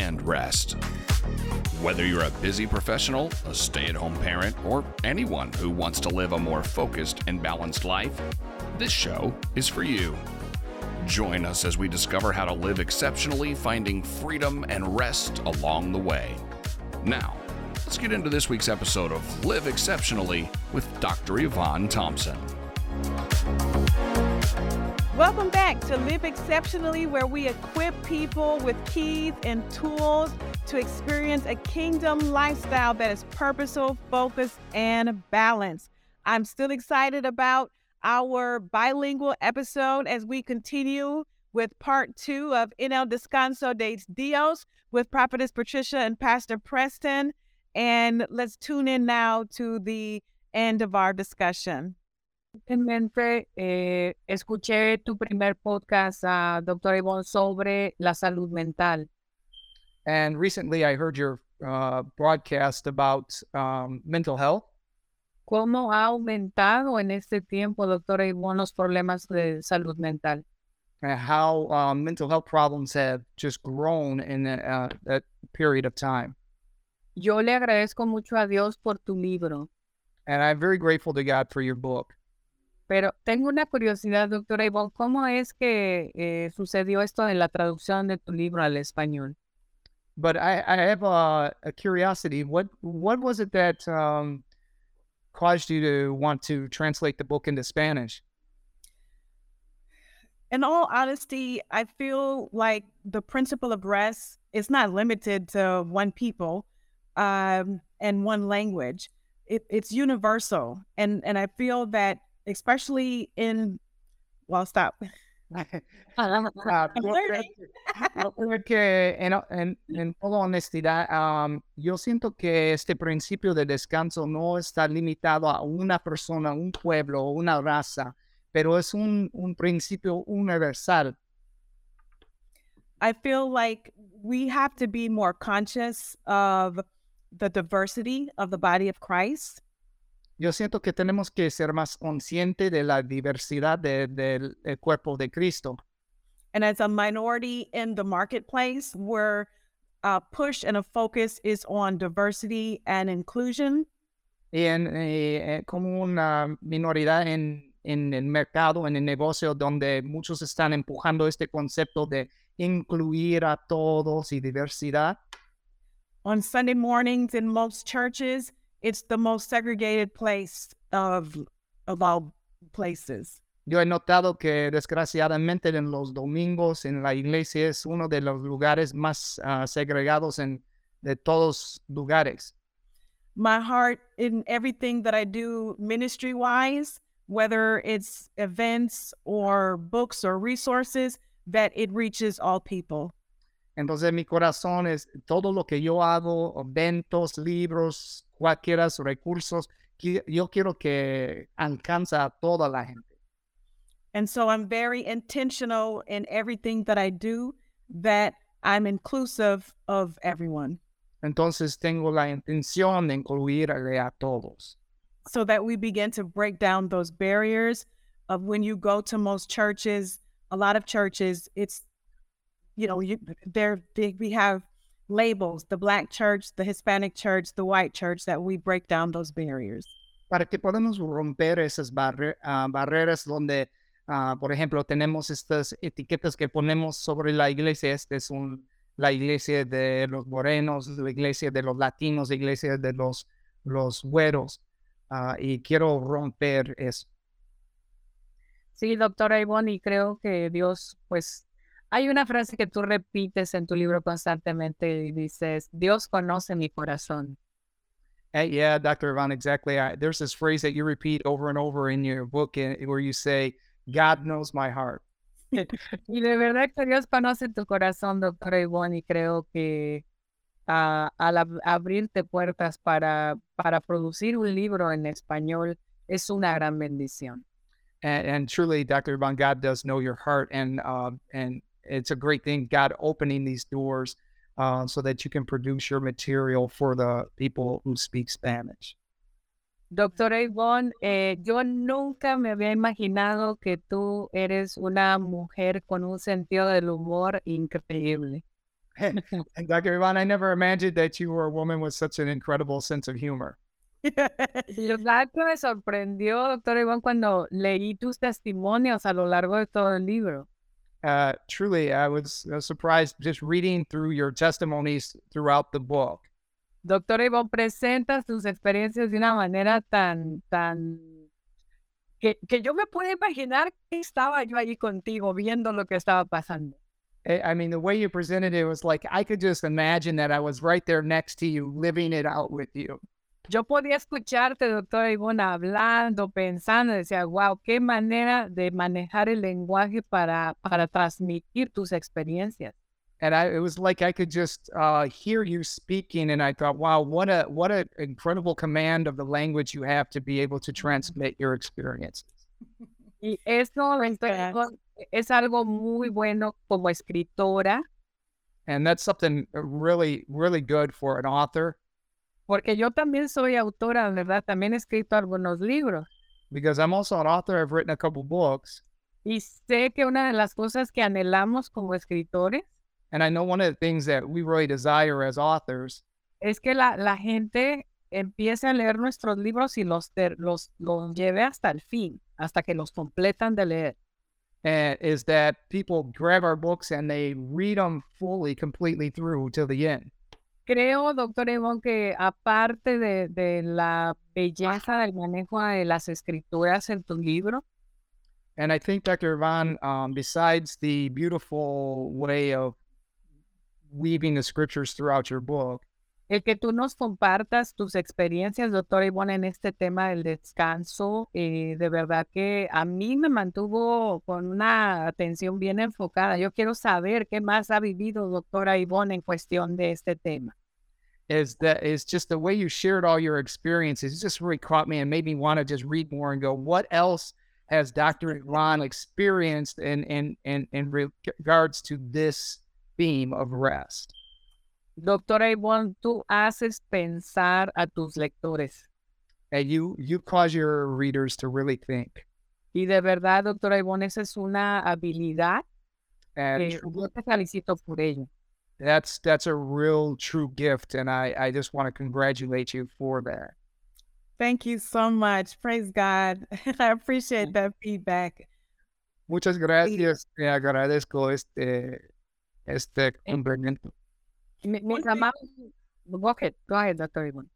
and rest? Whether you're a busy professional, a stay at home parent, or anyone who wants to live a more focused and balanced life, this show is for you. Join us as we discover how to live exceptionally, finding freedom and rest along the way. Now, let's get into this week's episode of Live Exceptionally with Dr. Yvonne Thompson. Welcome back to Live Exceptionally, where we equip people with keys and tools to experience a kingdom lifestyle that is purposeful, focused, and balanced. I'm still excited about our bilingual episode as we continue with part two of En el Descanso de Dios with Prophetess Patricia and Pastor Preston. And let's tune in now to the end of our discussion. Recientemente eh, escuché tu primer podcast, uh, Doctor Ivonne, sobre la salud mental. And recently I heard your uh, broadcast about um, mental health. ¿Cómo ha aumentado en este tiempo, doctora Ivonne, los problemas de salud mental? And how um, mental health problems have just grown in uh, that period of time. Yo le agradezco mucho a Dios por tu libro. And I'm very grateful to God for your book. Pero tengo una curiosidad, doctora Ivonne, ¿cómo es que eh, sucedió esto en la traducción de tu libro al español? But I, I have a, a curiosity. What what was it that um, caused you to want to translate the book into Spanish? In all honesty, I feel like the principle of rest is not limited to one people um, and one language. It, it's universal, and and I feel that especially in well, stop. Yo creo que- yo creo en, en, en toda honestidad, um, yo siento que este principio de descanso no está limitado a una persona, un pueblo o una raza, pero es un, un principio universal. I feel like we have to be more conscious of the diversity of the body of Christ. Yo siento que tenemos que ser más conscientes de la diversidad de- del del cuerpo de Cristo. And as a minority in the marketplace, where a push and a focus is on diversity and inclusion, Y en, eh, eh, como una minoridad en, en el mercado, en el negocio, donde muchos están empujando este concepto de incluir a todos y diversidad. on Sunday mornings in most churches, it's the most segregated place of of all places. Yo he notado que desgraciadamente en los domingos en la iglesia es uno de los lugares más ah, segregados en, de todos lugares. My heart in everything that I do ministry wise, whether it's events or books or resources, that it reaches all people. Entonces mi corazón es todo lo que yo hago, eventos, libros, cualquiera recursos, yo quiero que alcanza a toda la gente. And so I'm very intentional in everything that I do that I'm inclusive of everyone Entonces tengo la intención de incluir a todos. so that we begin to break down those barriers of when you go to most churches, a lot of churches, it's, you know, you, they're big, we have labels, the black church, the Hispanic church, the white church, that we break down those barriers. Para que podamos romper esas barre- ah, barreras donde, ah, por ejemplo, tenemos estas etiquetas que ponemos sobre la iglesia. Esta es un, la iglesia de los morenos, la iglesia de los latinos, la iglesia de los, los güeros. ah, y quiero romper eso. Sí, doctora Ivonne, y creo que Dios, pues, hay una frase que tú repites en tu libro constantemente y dices, Dios conoce mi corazón. Uh, yeah, Dr. Ivan, exactly. I, there's this phrase that you repeat over and over in your book uh, where you say, God knows my heart. Y de verdad que Dios conoce tu corazón, doctora Ivonne, y creo que a- al ab- abrirte puertas para, para producir un libro en español es una gran bendición. And, and truly, Dr. Ivan, God does know your heart, and uh, and it's a great thing, God opening these doors uh, so that you can produce your material for the people who speak Spanish. Doctora Ivonne, eh, yo nunca me había imaginado que tú eres una mujer con un sentido del humor increíble. And Dr. Ivan, I never imagined that you were a woman with such an incredible sense of humor. La que me sorprendió, doctora Ivonne, cuando leí tus testimonios a lo largo de todo el libro. Uh, truly, I was uh, surprised just reading through your testimonies throughout the book. Doctor Ivonne, presentas tus experiencias de una manera tan, tan, que, que yo me puedo imaginar que estaba yo allí contigo viendo lo que estaba pasando. I I mean, the way you presented it was like I could just imagine that I was right there next to you, living it out with you. Yo podía escucharte, doctora Ivonne, hablando, pensando, decía, wow, qué manera de manejar el lenguaje para, para transmitir tus experiencias. And I, it was like I could just uh, hear you speaking, and I thought, wow, what a what an incredible command of the language you have to be able to transmit your experiences. Y eso es algo muy bueno como escritora, And that's something uh, really, really good for an author porque yo también soy autora, ¿verdad? También he escrito algunos libros. because I'm also an author. I've written a couple books, Y sé que una de las cosas que anhelamos como escritores and I know one of the things that we really desire as authors es que la, la gente empiece a leer nuestros libros y los, los, los lleve hasta el fin, hasta que los completan de leer. and is that people grab our books and they read them fully, completely through till the end. Creo, doctor Evon, que aparte de, de la belleza del manejo de las escrituras en tu libro, And I think, Dr. Ivan, um, besides the beautiful way of weaving the scriptures throughout your book, el que tú nos compartas tus experiencias, doctor Ivonne, en este tema del descanso, eh, de verdad que a mí me mantuvo con una atención bien enfocada. Yo quiero saber qué más ha vivido doctora Ivonne en cuestión de este tema. is that is just the way you shared all your experiences. It just really caught me and made me want to just read more and go, what else has Dr. Ivan experienced in in in, in regards to this theme of rest? Doctora Ivonne, tú haces pensar a tus lectores. And you you cause your readers to really think. Y de verdad, doctora Ivonne, esa es una habilidad And que truly, yo te felicito por ello. that's that's a real true gift. And I, I just want to congratulate you for that. Thank you so much. Praise God. I appreciate that feedback. Muchas gracias. Te agradezco este este complemento. Mi- One Mientras thing- Go ahead, go ahead, doctor Ivonne.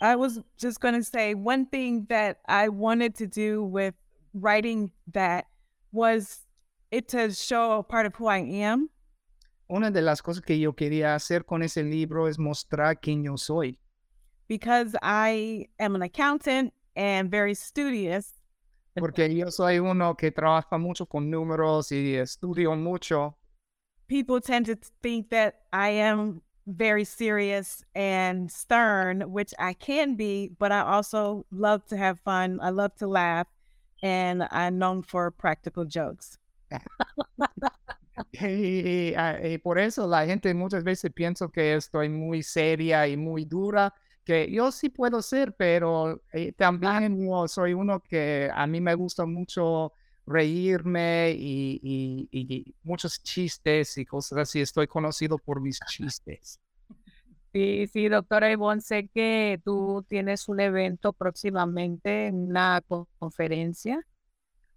I was just going to say one thing that I wanted to do with writing that was it to show a part of who I am. Una de las cosas que yo quería hacer con ese libro es mostrar quién yo soy. because I am an accountant and very studious, Porque yo soy uno que trabaja mucho con números y estudio mucho. People tend to think that I am very serious and stern, which I can be, but I also love to have fun. I love to laugh, and I'm known for practical jokes. Y, ah, y por eso la gente muchas veces piensa que estoy muy seria y muy dura, que yo sí puedo ser, pero eh, también soy uno que a mí me gusta mucho reírme y, y- y muchos chistes y cosas así. Estoy conocido por mis chistes. Sí, sí, doctora Ivonne, sé que tú tienes un evento próximamente, una conferencia.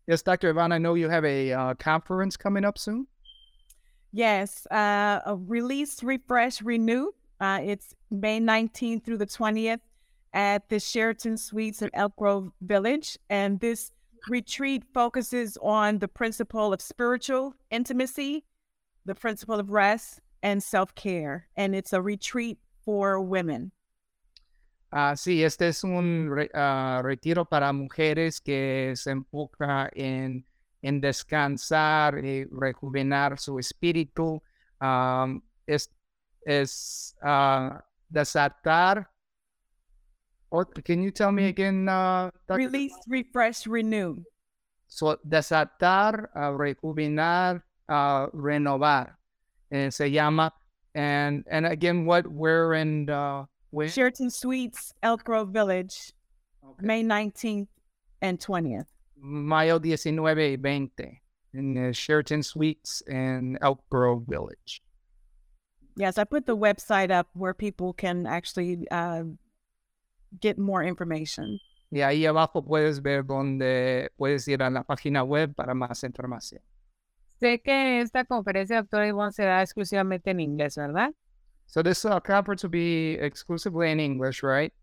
Yes, Dr. Ivan, I know you have a uh, conference coming up soon. Yes, uh, a release, refresh, renew. Uh, it's May 19th through the 20th at the Sheraton Suites in Elk Grove Village. And this retreat focuses on the principle of spiritual intimacy, the principle of rest, and self care. And it's a retreat for women. Ah, sí, este es un re- ah, retiro para mujeres que se enfoca en, en descansar y rejuvenar su espíritu. Am, es, es uh, desatar. Or can you tell me again? Uh. Release, refresh, renew. So, desatar, uh, rejuvenar, uh, renovar. Eh, se llama. And and again, what where and uh, where? Sheraton Suites, Elk Grove Village, Okay. May 19th and 20th. Mayo 19 y 20 in the Sheraton Suites in Elk Grove Village. Yes, I put the website up where people can actually uh, get more information. Y ahí abajo puedes ver donde puedes ir a la página web para más información. Sé que esta conferencia, doctora Ivonne, será exclusivamente en inglés, ¿verdad? So this uh, conference will be exclusively in English, right?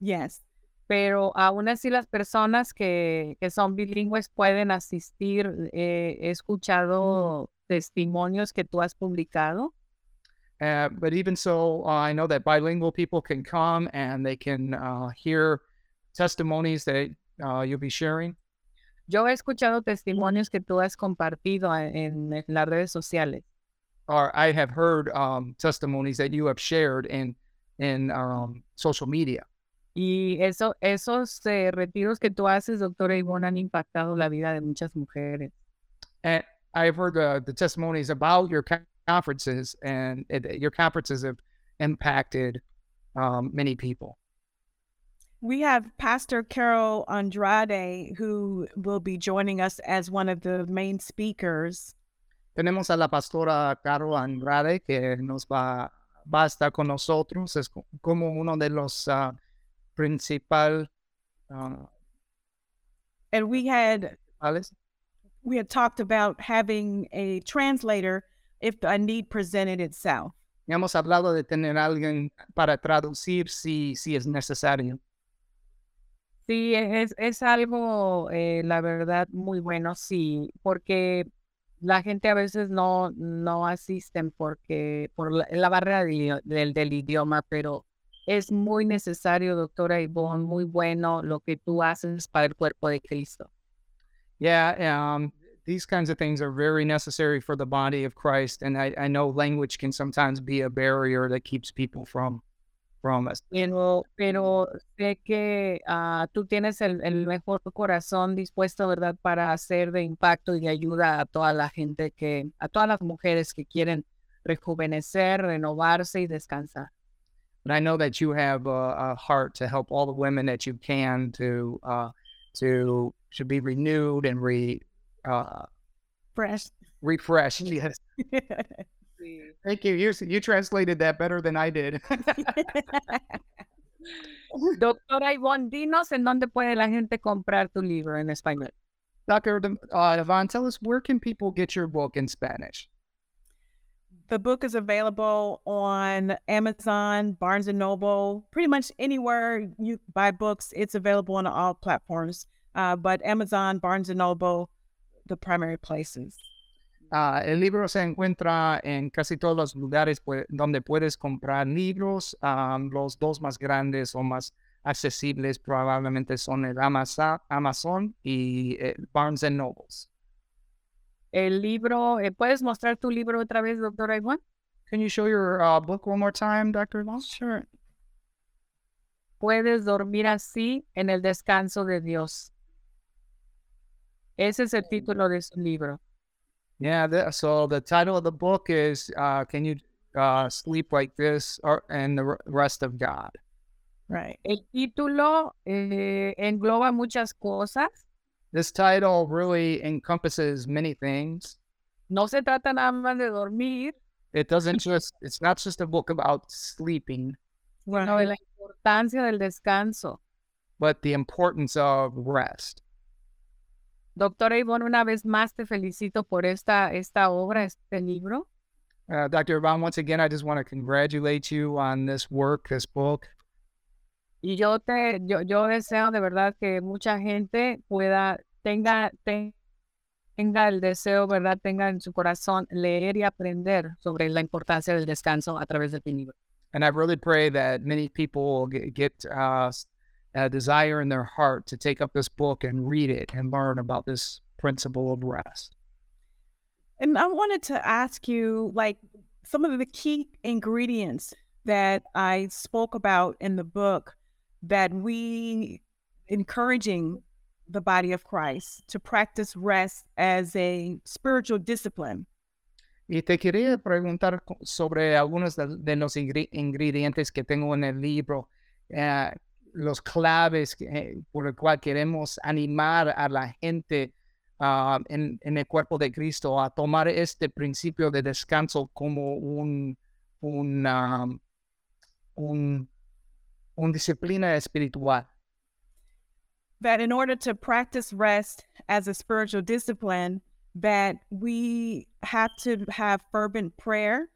Yes. Pero aún así las personas que, que son bilingües pueden asistir. Eh, he escuchado testimonios que tú has publicado. Uh, but even so, uh, I know that bilingual people can come and they can uh, hear testimonies that uh, you'll be sharing. Yo he escuchado testimonios que tú has compartido en, en las redes sociales. Or I have heard um, testimonies that you have shared in in um, social media. Y eso, esos eh, retiros que tú haces, doctora Ivonne, han impactado la vida de muchas mujeres. And I've heard uh, the testimonies about your conferences, and it, your conferences have impacted um, many people. We have Pastor Carol Andrade who will be joining us as one of the main speakers. Tenemos a la pastora Carol Andrade que nos va, va a estar con nosotros. Es como uno de los uh, principal, uh, And we had principales. we had talked about having a translator if a need presented itself. Y hemos hablado de tener alguien para traducir si, si es necesario. Sí, es, es algo, eh, la verdad, muy bueno, sí, porque la gente a veces no, no asisten porque por la, la barrera de- del, del idioma, pero es muy necesario, doctora Ivonne, muy bueno lo que tú haces para el cuerpo de Cristo. Yeah, um, these kinds of things are very necessary for the body of Christ. And I, I know language can sometimes be a barrier that keeps people from from us. Pero, pero sé que ah, tú tienes el, el mejor corazón dispuesto, ¿verdad?, para hacer de impacto y de ayuda a toda la gente que, a todas las mujeres que quieren rejuvenecer, renovarse y descansar. But I know that you have a, a heart to help all the women that you can to uh, to to be renewed and re uh, Fresh. refreshed. Yes. Thank you. You you translated that better than I did. Doctora Ivonne, dinos en dónde puede la gente comprar tu libro en español. Dr. Dem- Uh, Yvonne, tell us where can people get your book in Spanish? The book is available on Amazon, Barnes and Noble, pretty much anywhere you buy books. It's available on all platforms, uh, but Amazon, Barnes and Noble, the primary places. Ah, el libro se encuentra en casi todos los lugares donde puedes comprar libros. Ah, los dos más grandes o más accesibles probablemente son el Amazon, Amazon y eh, Barnes and Nobles. El libro, eh, ¿puedes mostrar tu libro otra vez, doctora Ivonne? Can you show your uh, book one more time, Dr. Yvonne? Sure. Puedes dormir así en el descanso de Dios. Ese es el título de su libro. Yeah, the, so the title of the book is uh, Can You uh, Sleep Like This or, and the Rest of God? Right. El título eh, engloba muchas cosas. This title really encompasses many things. No se trata nada más de dormir, It doesn't just, it's not just a book about sleeping, sino de la importancia del descanso. but the importance of rest. Doctora Ivonne, una vez más te felicito por esta, esta obra, este libro. Uh, Dr. Yvonne, once again, I just want to congratulate you on this work, this book. Y yo te, yo, yo deseo de verdad que mucha gente pueda, tenga, te- tenga el deseo, ¿verdad? Tenga en su corazón leer y aprender sobre la importancia del descanso a través de tu libro. And I really pray that many people get, get uh, a desire in their heart to take up this book and read it and learn about this principle of rest. And I wanted to ask you, like, some of the key ingredients that I spoke about in the book that we encouraging the body of Christ to practice rest as a spiritual discipline. Y te quería preguntar sobre algunos de, los ingredientes que tengo en el libro, eh, los claves eh, por el cual queremos animar a la gente uh, en, el cuerpo de Cristo a tomar este principio de descanso como un, un, um, un, un disciplina espiritual. That in order to practice rest as a spiritual discipline, that we have to have fervent prayer.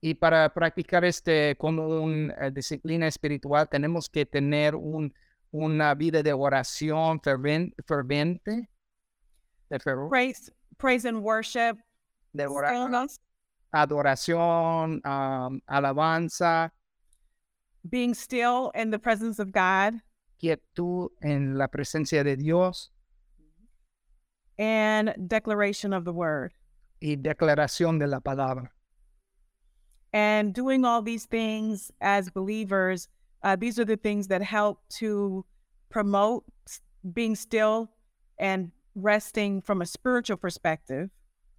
Y para practicar este como una uh, disciplina espiritual, tenemos que tener un, una vida de oración fervente. De praise, praise and worship. De oración. Adoración, um, alabanza. Being still in the presence of God. Quietud en la presencia de Dios. and declaration of the word. Y declaración de la palabra. And doing all these things as believers, uh, these are the things that help to promote being still and resting from a spiritual perspective.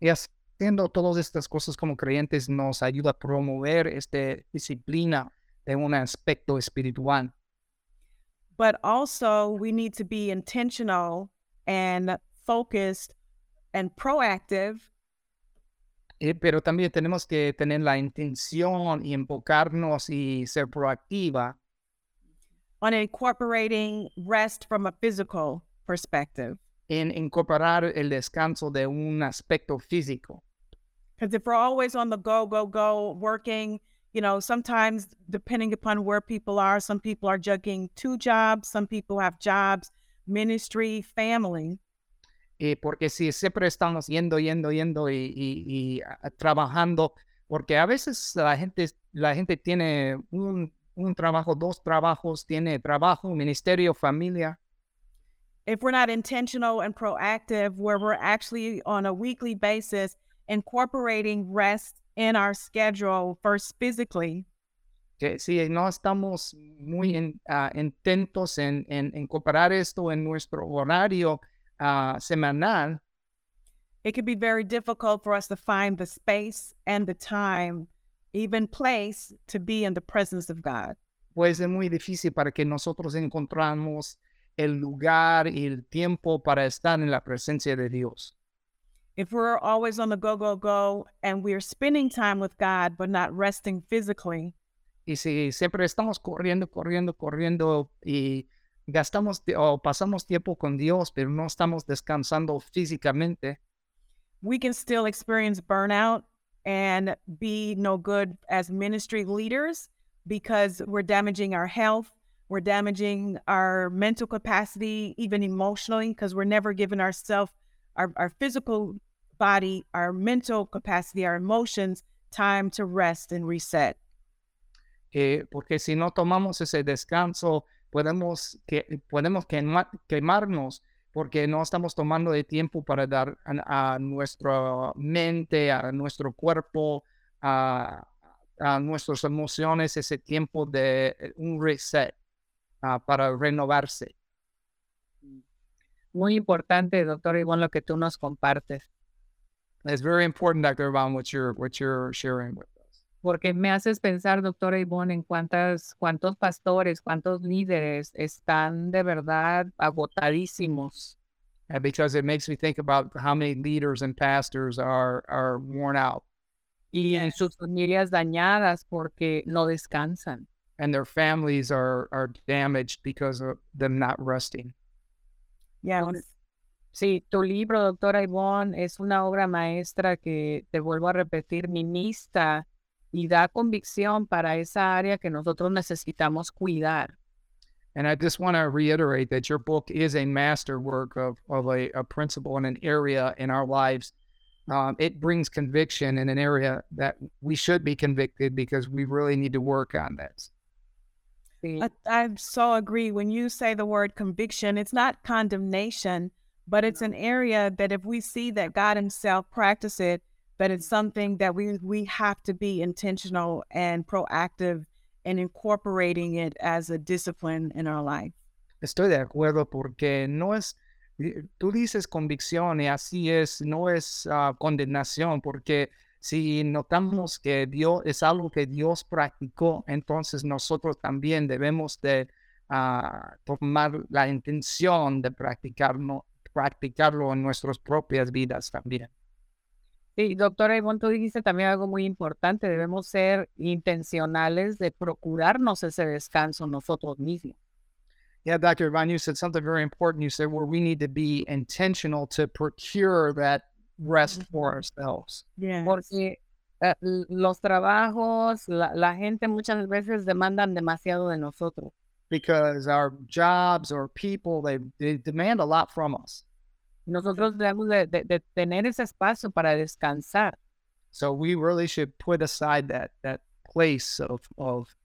Y haciendo todas estas cosas como creyentes nos ayuda a promover esta disciplina de un aspecto espiritual. But also, we need to be intentional and focused and proactive. Eh, pero también tenemos que tener la intención y enfocarnos y ser proactiva. On incorporating rest from a physical perspective. En incorporar el descanso de un aspecto físico. Because if we're always on the go, go, go, working, you know, sometimes depending upon where people are, some people are juggling two jobs, some people have jobs, ministry, family. Eh, porque si siempre estamos yendo, yendo, yendo y, trabajando, porque a veces la gente, la gente tiene un, un trabajo, dos trabajos, tiene trabajo, ministerio, familia. If we're not intentional and proactive, where we're actually on a weekly basis incorporating rest in our schedule first physically. Que si no estamos muy en, uh, intentos en, en incorporar esto en nuestro horario, uh, semanal, it can be very difficult for us to find the space and the time, even place, to be in the presence of God. Pues es muy difícil para que nosotros encontramos el lugar y el tiempo para estar en la presencia de Dios. If we're always on the go, go, go, and we're spending time with God, but not resting physically. Y si siempre estamos corriendo, corriendo, corriendo y gastamos o pasamos tiempo con Dios, pero no estamos descansando físicamente, we can still experience burnout and be no good as ministry leaders because we're damaging our health, we're damaging our mental capacity, even emotionally, because we're never giving ourselves, our, our physical body, our mental capacity, our emotions, time to rest and reset. Eh, porque si no tomamos ese descanso, podemos, que, podemos quemarnos porque no estamos tomando de tiempo para dar a, nuestra mente, a nuestro cuerpo, a, a, nuestras emociones ese tiempo de eh, un reset uh, para renovarse. Muy importante, doctor Ivonne, lo que tú nos compartes. It's very important, Dr. Ivonne, what you're, what you're sharing with porque me haces pensar, doctora Ivonne, en cuántas, cuántos pastores, cuántos líderes están de verdad agotadísimos. And because it makes me think about how many leaders and pastors are, are worn out. Y en sus familias dañadas porque no descansan. And their families are, are damaged because of them not resting. Yeah. Sí, tu libro, doctora Ivonne, es una obra maestra que, te vuelvo a repetir, minista y da convicción para esa área que nosotros necesitamos cuidar. And I just want to reiterate that your book is a masterwork of, of a, a principle in an area in our lives. Um, it brings conviction in an area that we should be convicted because we really need to work on this. I, I so agree. When you say the word conviction, it's not condemnation, but it's an area that if we see that God Himself practice it, that it's something that we we have to be intentional and proactive in incorporating it as a discipline in our life. Estoy de acuerdo porque no es, tú dices convicción y así es, no es uh, condenación, porque si notamos que Dios es algo que Dios practicó, entonces nosotros también debemos de uh, tomar la intención de practicarlo, practicarlo en nuestras propias vidas también. Sí, doctora Ivonne, tú dijiste también algo muy importante, debemos ser intencionales de procurarnos ese descanso nosotros mismos. Yeah, Dr. Ivonne, you said something very important. You said where we need to be intentional to procure that rest for ourselves. Yeah. Porque uh, los trabajos, la, la gente muchas veces demandan demasiado de nosotros. Because our jobs or people, they, they demand a lot from us. Nosotros debemos de, de, de, tener ese espacio para descansar. So we really should put aside that that place of of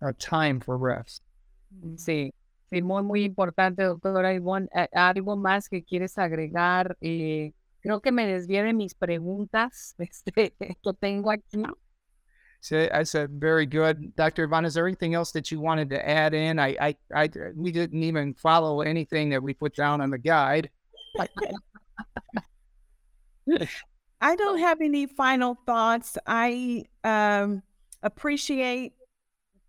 our time for rest. Mm. Sí, sí, muy muy importante, doctora Ivonne. Eh, algo más que quieres agregar. Eh, creo que me desvié de mis preguntas este, que tengo aquí. So I said, very good, Dr. Ivonne. Is there anything else that you wanted to add in? I, I, I, we didn't even follow anything that we put down on the guide. I don't have any final thoughts. I um, appreciate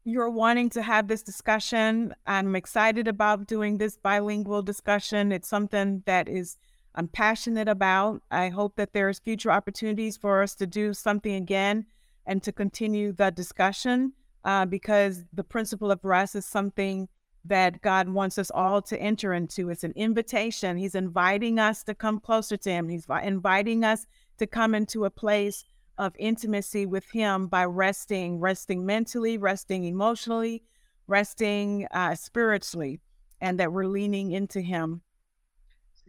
your wanting to have this discussion. I'm excited about doing this bilingual discussion. It's something that is I'm passionate about. I hope that there's future opportunities for us to do something again and to continue the discussion uh, because the principle of rest is something that God wants us all to enter into. It's an invitation. He's inviting us to come closer to Him. He's inviting us to come into a place of intimacy with Him by resting, resting mentally, resting emotionally, resting uh, spiritually, and that we're leaning into Him.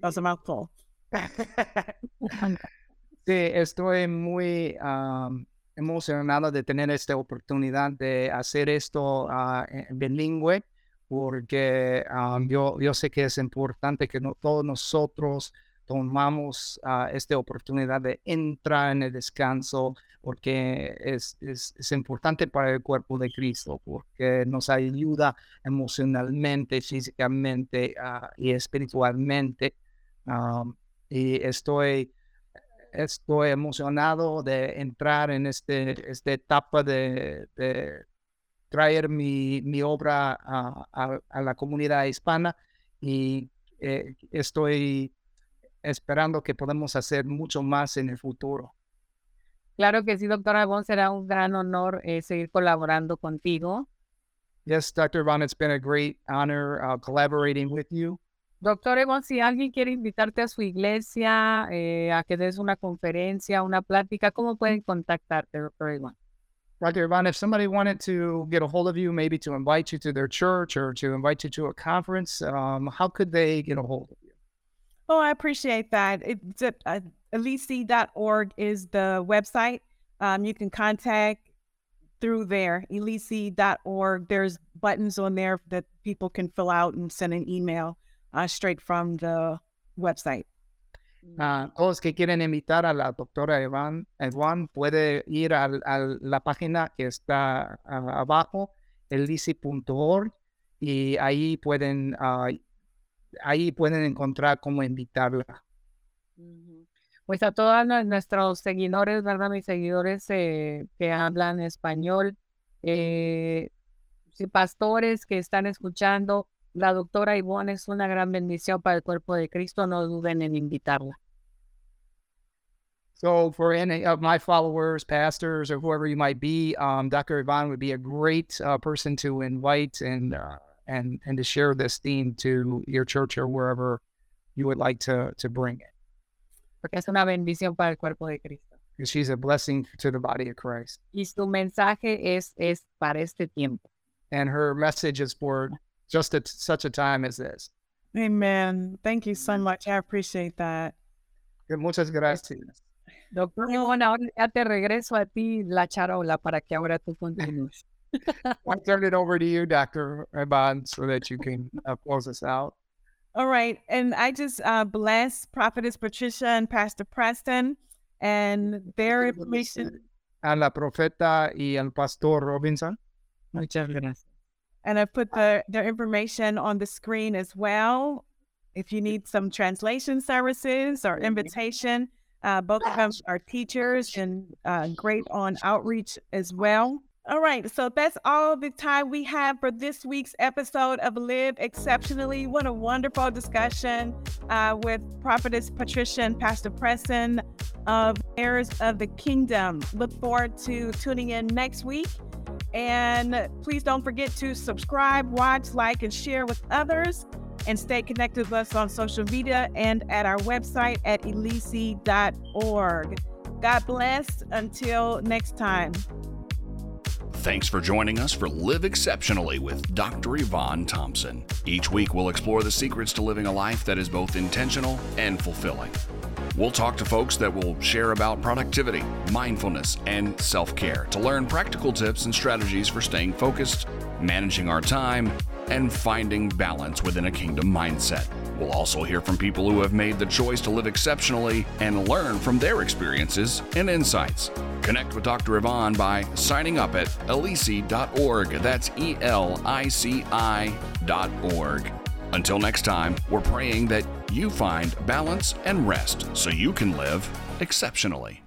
That was a mouthful. sí, estoy muy um, emocionado de tener esta oportunidad de hacer esto uh, en bilingüe. Porque um, yo, yo sé que es importante que todos nosotros tomamos uh, esta oportunidad de entrar en el descanso, porque es, es, es, importante para el cuerpo de Cristo, porque nos ayuda emocionalmente, físicamente uh, y espiritualmente. Y estoy, estoy emocionado de entrar en este, esta etapa de traer mi, mi obra a, a, a, la comunidad hispana y eh, estoy esperando que podamos hacer mucho más en el futuro. Claro que sí, doctora Bon, será un gran honor eh, seguir colaborando contigo. Yes, Dr. Von, it's been a great honor uh, collaborating with you. Doctor Evon, si alguien quiere invitarte a su iglesia, eh, a que des una conferencia, una plática, ¿cómo pueden contactarte, doctor Evon? Dr. Yvonne, if somebody wanted to get a hold of you, maybe to invite you to their church or to invite you to a conference, um, how could they get a hold of you? Oh, I appreciate that. It's at uh, elici.org is the website. Um, you can contact through there, elici.org. There's buttons on there that people can fill out and send an email uh, straight from the website. Uh, todos que quieren invitar a la doctora Evan, Evan puede ir a, a la página que está abajo, elisi.org, y ahí pueden, uh, ahí pueden encontrar cómo invitarla. Pues a todos nuestros seguidores, ¿verdad? Mis seguidores eh, que hablan español, eh, pastores que están escuchando, la doctora Ivonne es una gran bendición para el cuerpo de Cristo, no duden en invitarla. So for any of my followers, pastors, or whoever you might be, um, Dr. Yvonne would be a great uh, person to invite and uh, and and to share this theme to your church or wherever you would like to to bring it. Porque es una bendición para el cuerpo de Cristo. Because she's a blessing to the body of Christ. Y su mensaje es es para este tiempo. And her message is for just at such a time as this. Amen. Thank you so much. I appreciate that. Muchas gracias. Doctor León, ahora ya te regreso a ti la charola para que ahora tú continúes. I'll turn it over to you, Dr. Iban, so that you can uh, close us out. All right. And I just uh, bless Prophetess Patricia and Pastor Preston and their information. A la profeta y al pastor Robinson. Muchas gracias. And I put the, their information on the screen as well. If you need some translation services or invitation, uh, both of them are teachers and uh, great on outreach as well. All right, so that's all the time we have for this week's episode of Live Exceptionally. What a wonderful discussion uh, with Prophetess Patricia and Pastor Preston of Heirs of the Kingdom. Look forward to tuning in next week. And please don't forget to subscribe, watch, like, and share with others. And stay connected with us on social media and at our website at elici.org. God bless. Until next time. Thanks for joining us for Live Exceptionally with Dr. Yvonne Thompson. Each week, we'll explore the secrets to living a life that is both intentional and fulfilling. We'll talk to folks that will share about productivity, mindfulness, and self care to learn practical tips and strategies for staying focused, managing our time, and finding balance within a kingdom mindset. We'll also hear from people who have made the choice to live exceptionally and learn from their experiences and insights. Connect with Dr. Yvonne by signing up at elici.org. That's E L I C I.org. Until next time, we're praying that you find balance and rest so you can live exceptionally.